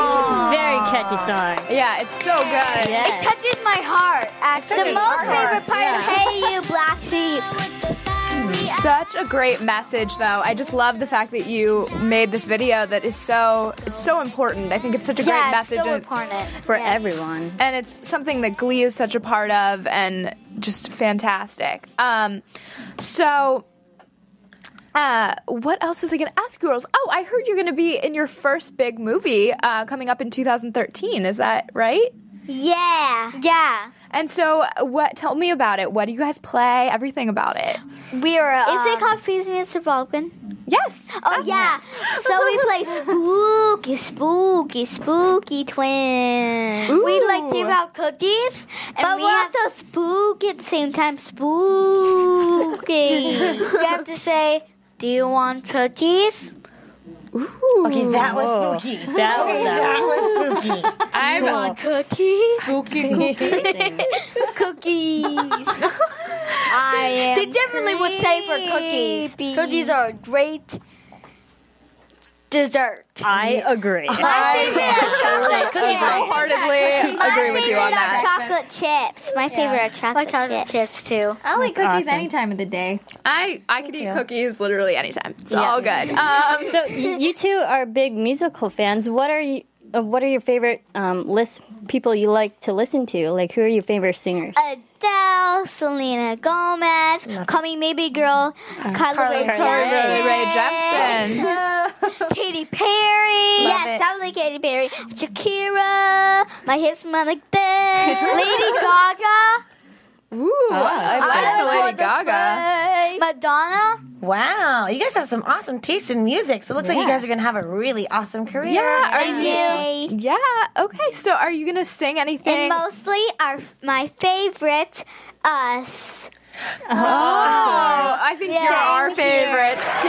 Very catchy song. Yeah, it's so good. Yes. It touches my heart. Actually, the most heart. favorite part of Hey You Black Sheep. Such a great message, though. I just love the fact that you made this video. That is so. It's so important. I think it's such a great Yeah, it's message. so important. For Yes. everyone. and it's something that Glee is such a part of, and just fantastic. Um, so, uh, what else was I going to ask you girls? Oh, I heard you're going to be in your first big movie uh, coming up in 2013. Is that right? Yeah. Yeah. And so, what? Tell me about it. What do you guys play? Everything about it. We are. Is it um, called Freezing Mr. Vulcan? Yes. Oh yeah. So we play *laughs* spooky, spooky, spooky twins. We like Ooh. give out cookies, but we're also spooky at the same time. Spooky. *laughs* you have to say, "Do you want cookies?" Okay, that was spooky. That was Okay, that. that was spooky. I'm Want cookies? spooky. *laughs* cookies. cookies. *laughs* I am. They definitely would say for cookies. Cookies are a great dessert. I agree. My favorite are chocolate chips. wholeheartedly My agree with you favorite on are that. chocolate chips. My favorite are chocolate, chips. too. I like That's cookies awesome. any time of the day. I I could eat cookies literally anytime. It's Yeah. all good. *laughs* Um, So you two are big musical fans. What are you? Uh, what are your favorite um, list people you like to listen to? Like, who are your favorite singers? Adele, Selena Gomez, Call Me Maybe Girl, Carla Rae Carly Rae Ray Jepsen, Jepsen. *laughs* Katy Perry. Love yes, it. definitely Katy Perry. Shakira, My Hips Run Like This, *laughs* Lady Gaga. Ooh, I like Lady Gaga. Madonna. Wow, you guys have some awesome taste in music. So it looks like you guys are going to have a really awesome career. Yeah, are Thank you? you. Yeah. Okay. So, are you gonna sing anything? And mostly our my favorite, us. oh, I think you're our Thank you. favorites too.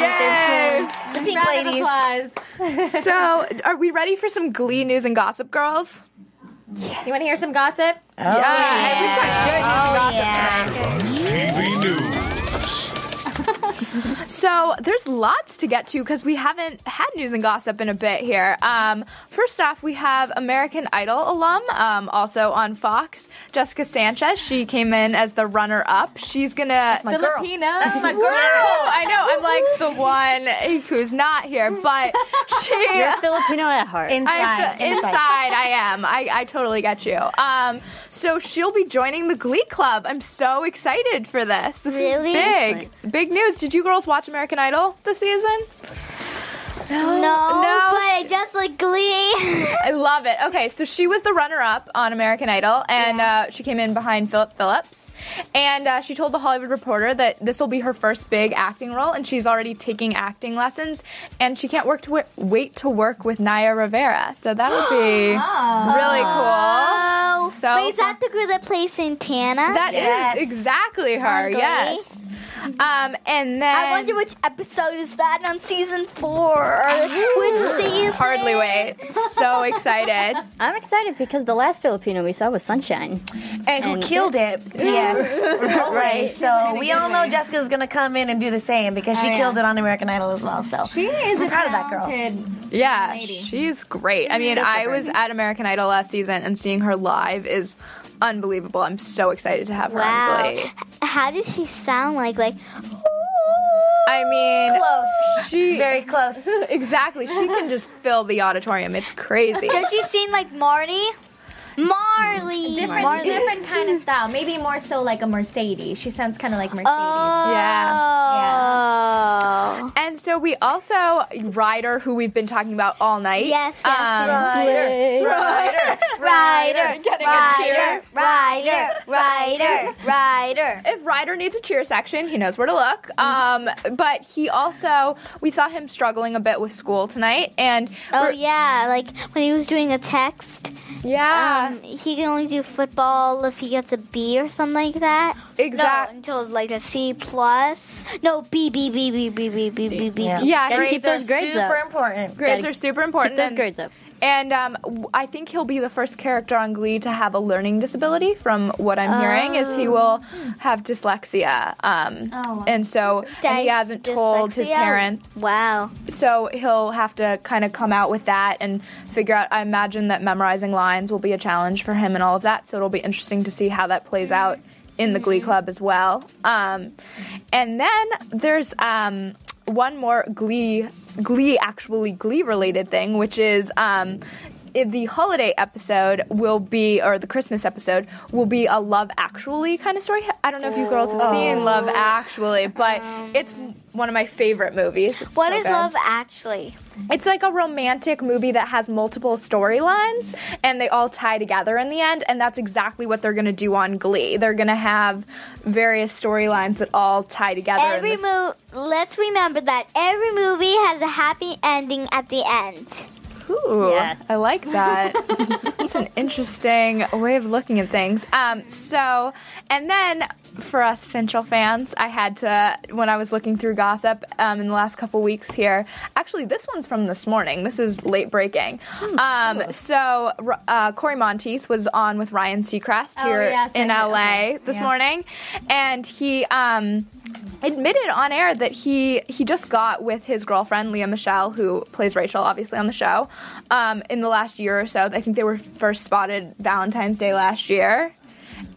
yes. The pink Round of ladies. applause. *laughs* So, are we ready for some Glee news and gossip, girls? You want to hear some gossip? Oh, yeah, we've got good news and gossip oh, tonight. TV News. So there's lots to get to because we haven't had news and gossip in a bit here. Um, first off, we have American Idol alum, um, also on Fox, Jessica Sanchez. She came in as the runner-up. She's gonna my girl. Filipino. That's my girl. I know. I'm like the one who's not here, but she. *laughs* You're Filipino at heart. I Inside. feel- inside, I am. I, I totally get you. Um, so she'll be joining the Glee Club. I'm so excited for this. This Really? is big, big news. Did you girls watch American Idol this season? No, no, but I she- just like Glee. *laughs* I love it. Okay, so she was the runner-up on American Idol, and uh, she came in behind Philip Phillips. And uh, she told the Hollywood Reporter that this will be her first big acting role, and she's already taking acting lessons. And she can't work to wi- wait to work with Naya Rivera. So that would be *gasps* really cool. so Wait, is that the girl that plays Santana? That is Yes. exactly her. Yes. Um, and then I wonder which episode is that on season four. Which season? hardly wait. So excited. *laughs* I'm excited because the last Filipino we saw was Sunshine. And who And- killed it? Yes, *laughs* always. So we all know Jessica's gonna come in and do the same because she Oh, yeah. killed it on American Idol as well. So She is I'm a proud of that girl. talented Yeah, lady. she's great. I mean, I was at American Idol last season, and seeing her live is unbelievable. I'm so excited to have her Wow. on Glee. How does she sound like? Like, I mean, close, she *laughs* very close. *laughs* exactly. She can just fill the auditorium. It's crazy. does she seem like Marty? Marley. different, Marley. different kind of style. Maybe more so like a Mercedes. She sounds kind of like Mercedes. Oh. And so we also Ryder, who we've been talking about all night. Yes, yes, Um, Ryder, Ryder, Rider, Getting a rider, cheer. rider, rider, rider. if Ryder needs a cheer section, he knows where to look. Um, but he also, we saw him struggling a bit with school tonight, and Oh yeah, like when he was doing a text, yeah, um, he can only do football if he gets a B or something like that. Exact- No, until like a C plus. No, B B B B B B B B B. Yeah. yeah, Gotta grades, keep those grades super up. important. grades gotta are super important. Keep those grades up. And um, I think he'll be the first character on Glee to have a learning disability. From what I'm hearing, is he will have dyslexia. Um, Oh, and so and he hasn't told his Dyslexia? parents. Wow. So he'll have to kind of come out with that and figure out. I imagine that memorizing lines will be a challenge for him and all of that. So it'll be interesting to see how that plays out in the Glee Club as well. Um, and then there's um, one more Glee, Glee actually Glee related thing, which is. Um, the holiday episode will be, or the Christmas episode will be a Love Actually kind of story. I don't know if you girls have seen oh. Love Actually, but um. it's one of my favorite movies. It's What so is good. love actually? It's like a romantic movie that has multiple storylines and they all tie together in the end. And that's exactly what they're going to do on Glee. They're going to have various storylines that all tie together. in Every this- movie. Let's remember that every movie has a happy ending at the end. Ooh, Yes. I like that. *laughs* It's an interesting way of looking at things. Um, so, and then for us Finchel fans, I had to, when I was looking through gossip um, in the last couple weeks here, actually, this one's from this morning. This is late breaking. Um, so, uh, Cory Monteith was on with Ryan Seacrest Oh, here yes, in LA okay. this Yeah. morning, and he, um, admitted on air that he he just got with his girlfriend Lea Michele, who plays Rachel, obviously on the show, um, in the last year or so. I think they were first spotted Valentine's Day last year.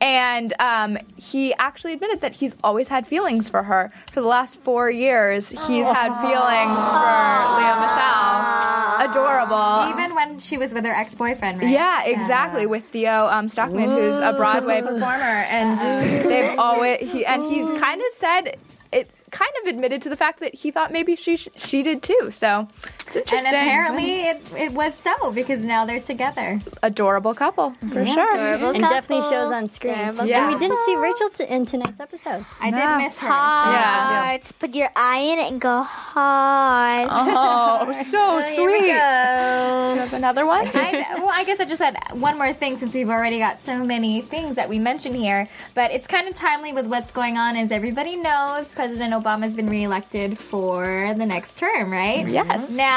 And um, he actually admitted that he's always had feelings for her. For the last four years, he's had feelings for Lea Michele. Adorable. Even when she was with her ex boyfriend, right? Yeah, exactly. With Theo um, Stockman, who's a Broadway performer, and they've always he and he kind of said it. Kind of admitted to the fact that he thought maybe she sh- she did too. So it's And apparently it, it was so because now they're together. adorable couple for sure. Adorable And definitely shows on screen. Adorable Yeah. And we didn't see Rachel t- in tonight's episode. I No. did miss her. Hearts. Put your eye in it and go hard. Oh, *laughs* so oh, sweet. Do you have another one? I, well, I guess I just had one more thing since we've already got so many things that we mentioned here. But it's kind of timely with what's going on, as everybody knows, President Obama's been reelected for the next term, right? Yes. Now,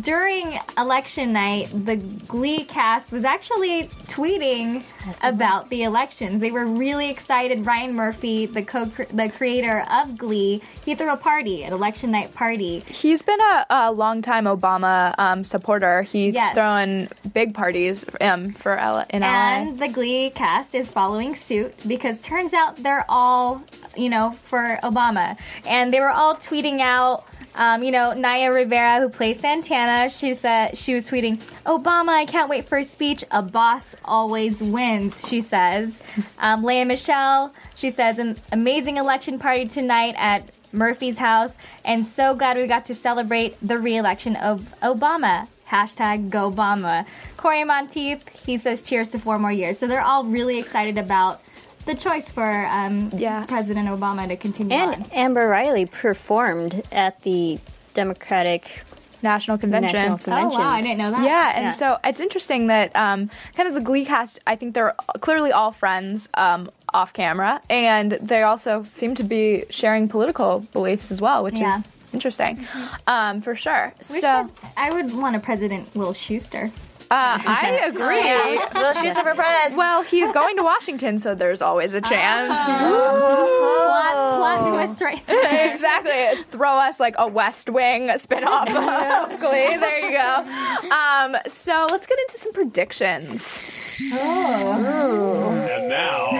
during election night, the Glee cast was actually tweeting about the elections. They were really excited. Ryan Murphy, the co the creator of Glee, he threw a party, an election night party. He's been a, a longtime Obama um, supporter. He's Yes. thrown big parties um, for L- in LA. And the Glee cast is following suit because turns out they're all, you know, for Obama. And they were all tweeting out, um, you know, Naya Rivera, who plays Santana, she said she was tweeting, Obama, I can't wait for his speech. A boss always wins, she says. *laughs* Um, Lea Michele, she says, an amazing election party tonight at Murphy's house, and so glad we got to celebrate the re-election of Obama. Hashtag Go Obama. Cory Monteith, he says cheers to four more years. So they're all really excited about the choice for um, Yeah. President Obama to continue And on. Amber Riley performed at the Democratic national convention. National Oh wow, I didn't know that. Yeah, and Yeah. so it's interesting that um, kind of the Glee cast. I think they're clearly all friends um, off camera, and they also seem to be sharing political beliefs as well, which Yeah. is interesting um, for sure. We so should, I would want a President Will Schuester. Uh, I *laughs* agree. Will Schuester for press. Well, he's going to Washington, so there's always a chance. Plot, plot twist right *laughs* there. exactly. Throw us like a West Wing spinoff *laughs* of Glee. There you go. Um, so let's get into some predictions. And now,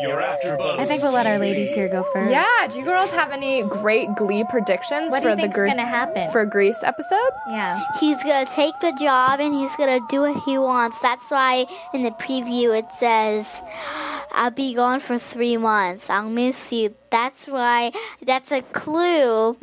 your AfterBuzz I think we'll let our ladies here go first. Yeah, do you girls have any great Glee predictions What do for you the think's gonna happen? for Grease episode? Yeah. He's gonna take the job and he's gonna do what he wants. That's why in the preview it says, "I'll be gone for three months. I'll miss you." That's why. That's a clue. *laughs*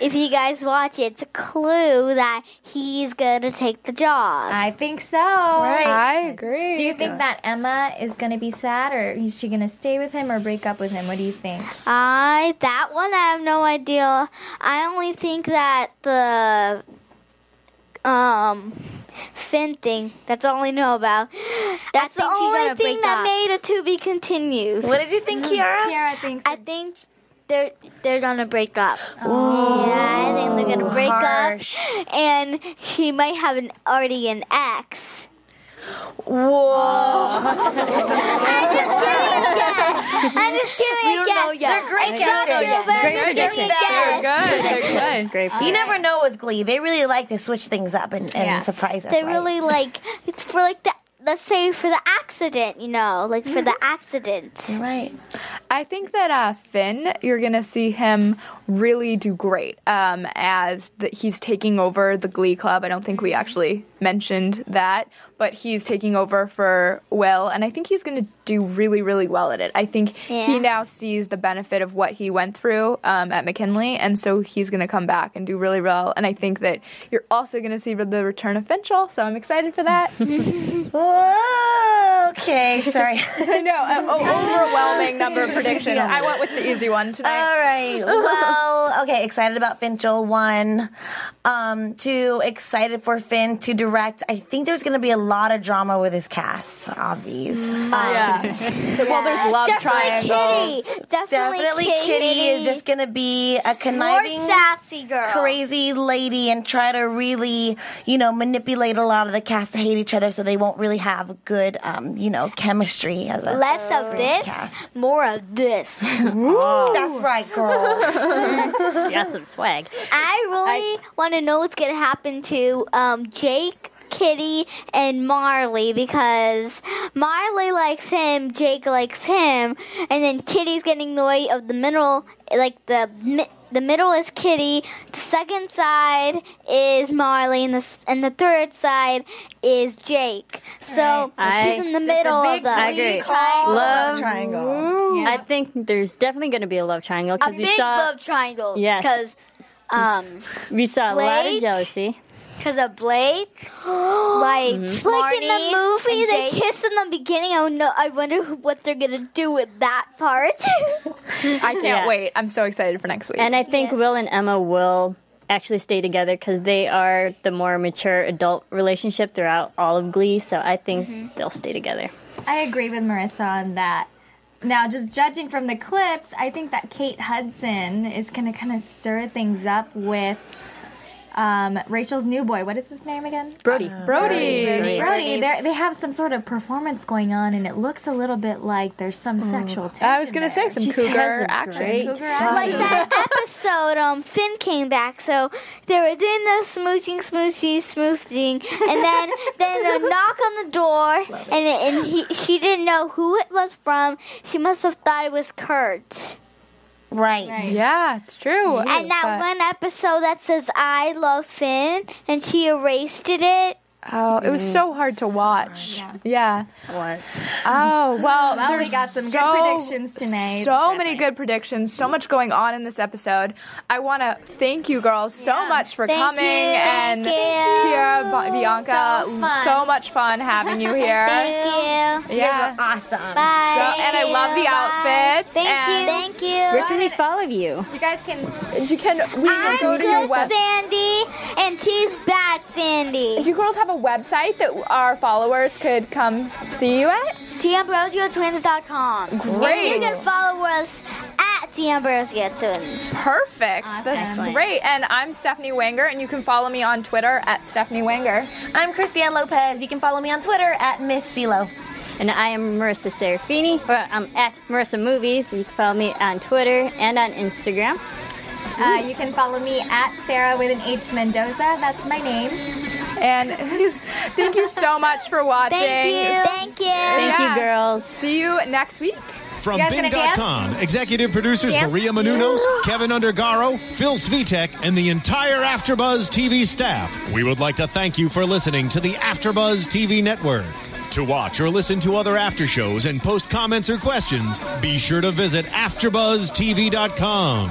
if you guys watch it, it's a clue that he's gonna take the job. I think so. I agree. Do you think that Emma is going to be sad, or is she going to stay with him or break up with him? What do you think? I that one I have no idea. I only think that the um Finn thing. That's all I know about. *gasps* That's the only thing that up. made it to be continued. what did you think, Kiara? Kiara thinks. I think they're they're gonna break up. Yeah, I think they're gonna break harsh. up, and she might have an already an ex. Whoa. I'm just giving a guess. I'm just giving a guess. They're great guesses. true, but I'm Great just prediction. They're good. They're good. Great. You never know with Glee. They really like to switch things up and, and Yeah. surprise us. They right? really like it's for like the let's say for the accident, you know, like for the accident. You're right. I think that uh, Finn, you're gonna see him really do great um, as that he's taking over the Glee Club. I don't think we actually mentioned that, but he's taking over for Will, and I think he's gonna do really, really well at it. I think Yeah. he now sees the benefit of what he went through um, at McKinley, and so he's gonna come back and do really well. And I think that you're also gonna see the return of Finchel, so I'm excited for that. *laughs* *laughs* *laughs* Whoa. Okay. *laughs* Sorry. I know, an overwhelming number of predictions. I went with the easy one tonight. All right. Well, okay. Excited about Finchel. One. Um, two. Excited for Finn to direct. I think there's going to be a lot of drama with his cast. Obvious. Um, Yeah. well, there's love Definitely triangles. Kitty. Definitely, Definitely, Kitty is just going to be a more conniving. sassy girl. Crazy lady and try to really, you know, manipulate a lot of the cast to hate each other so they won't really have good, um, you know, chemistry as a Less of this, cast. more of this. *laughs* That's right, girl. *laughs* Yeah, some swag. I really want to know what's going to happen to um, Jake, Kitty, and Marley because Marley likes him, Jake likes him, and then Kitty's getting the way of the mineral, Like the mi- the middle is Kitty, the second side is Marley, and the and the third side is Jake. So I- she's in the Just a middle big of them. I agree. Love Love. triangle. I think there's definitely going to be a love triangle A because we big saw love triangle. Yes. Because um, we saw a lot of jealousy. Because of Blake, *gasps* like Mm-hmm. like in the movie, and they kiss in the beginning. I know. I wonder who- what they're gonna do with that part. *laughs* I can't Yeah. wait. I'm so excited for next week. And I think Yes. Will and Emma will actually stay together because they are the more mature adult relationship throughout all of Glee. So I think they'll stay together. I agree with Marissa on that. Now, just judging from the clips, I think that Kate Hudson is going to kind of stir things up with um, Rachel's new boy. What is his name again? Brody. Brody. Brody. They're- They have some sort of performance going on, and it looks a little bit like there's some sexual tension. I was gonna say some She has cougar a action. Cougar action. like that *laughs* episode, um, Finn came back, so they were doing the smooching, smooching, smooching, and then then a *laughs* knock on the door, and and he she didn't know who it was from. She must have thought it was Kurt. Right. Right. Yeah, it's true. And that But- one episode that says "I love Finn," and she erased it, Oh, it was so hard to watch. Yeah. It was. Oh well, Well, we got some good predictions tonight. So many good predictions. So much going on in this episode. I want to thank you girls so Yeah. much for Thank coming you, and thank you. Kira, Ba- Bianca. So so much fun having you here. *laughs* Thank you. yeah. Awesome. Bye. So- and I love the outfits. Thank and you. Thank you. Where you. can we follow you? You guys can. You can we can I'm go to your just web. Sandy, and she's bad Sandy. Do you girls have a website that our followers could come see you at? TAmbrosioTwins.com. Great. And you can follow us at TAmbrosia Twins. Perfect. That's great. And I'm Stephanie Wanger, and you can follow me on Twitter at Stephanie Wanger. I'm Christiane Lopez. You can follow me on Twitter at Miss CeeLo. And I am Marissa Serafini. Or I'm at Marissa Movies. You can follow me on Twitter and on Instagram. Uh, you can follow me at Sarah with an H Mendoza. That's my name. And *laughs* thank you so much for watching. Thank you. Thank you. Thank Yeah. you, girls. See you next week. From You guys gonna dance? Bing.com, executive producers Dance? Maria Menounos, Kevin Undergaro, Phil Svitek, and the entire Afterbuzz TV staff. We would like to thank you for listening to the Afterbuzz TV network. To watch or listen to other after shows and post comments or questions, be sure to visit AfterBuzzTV.com.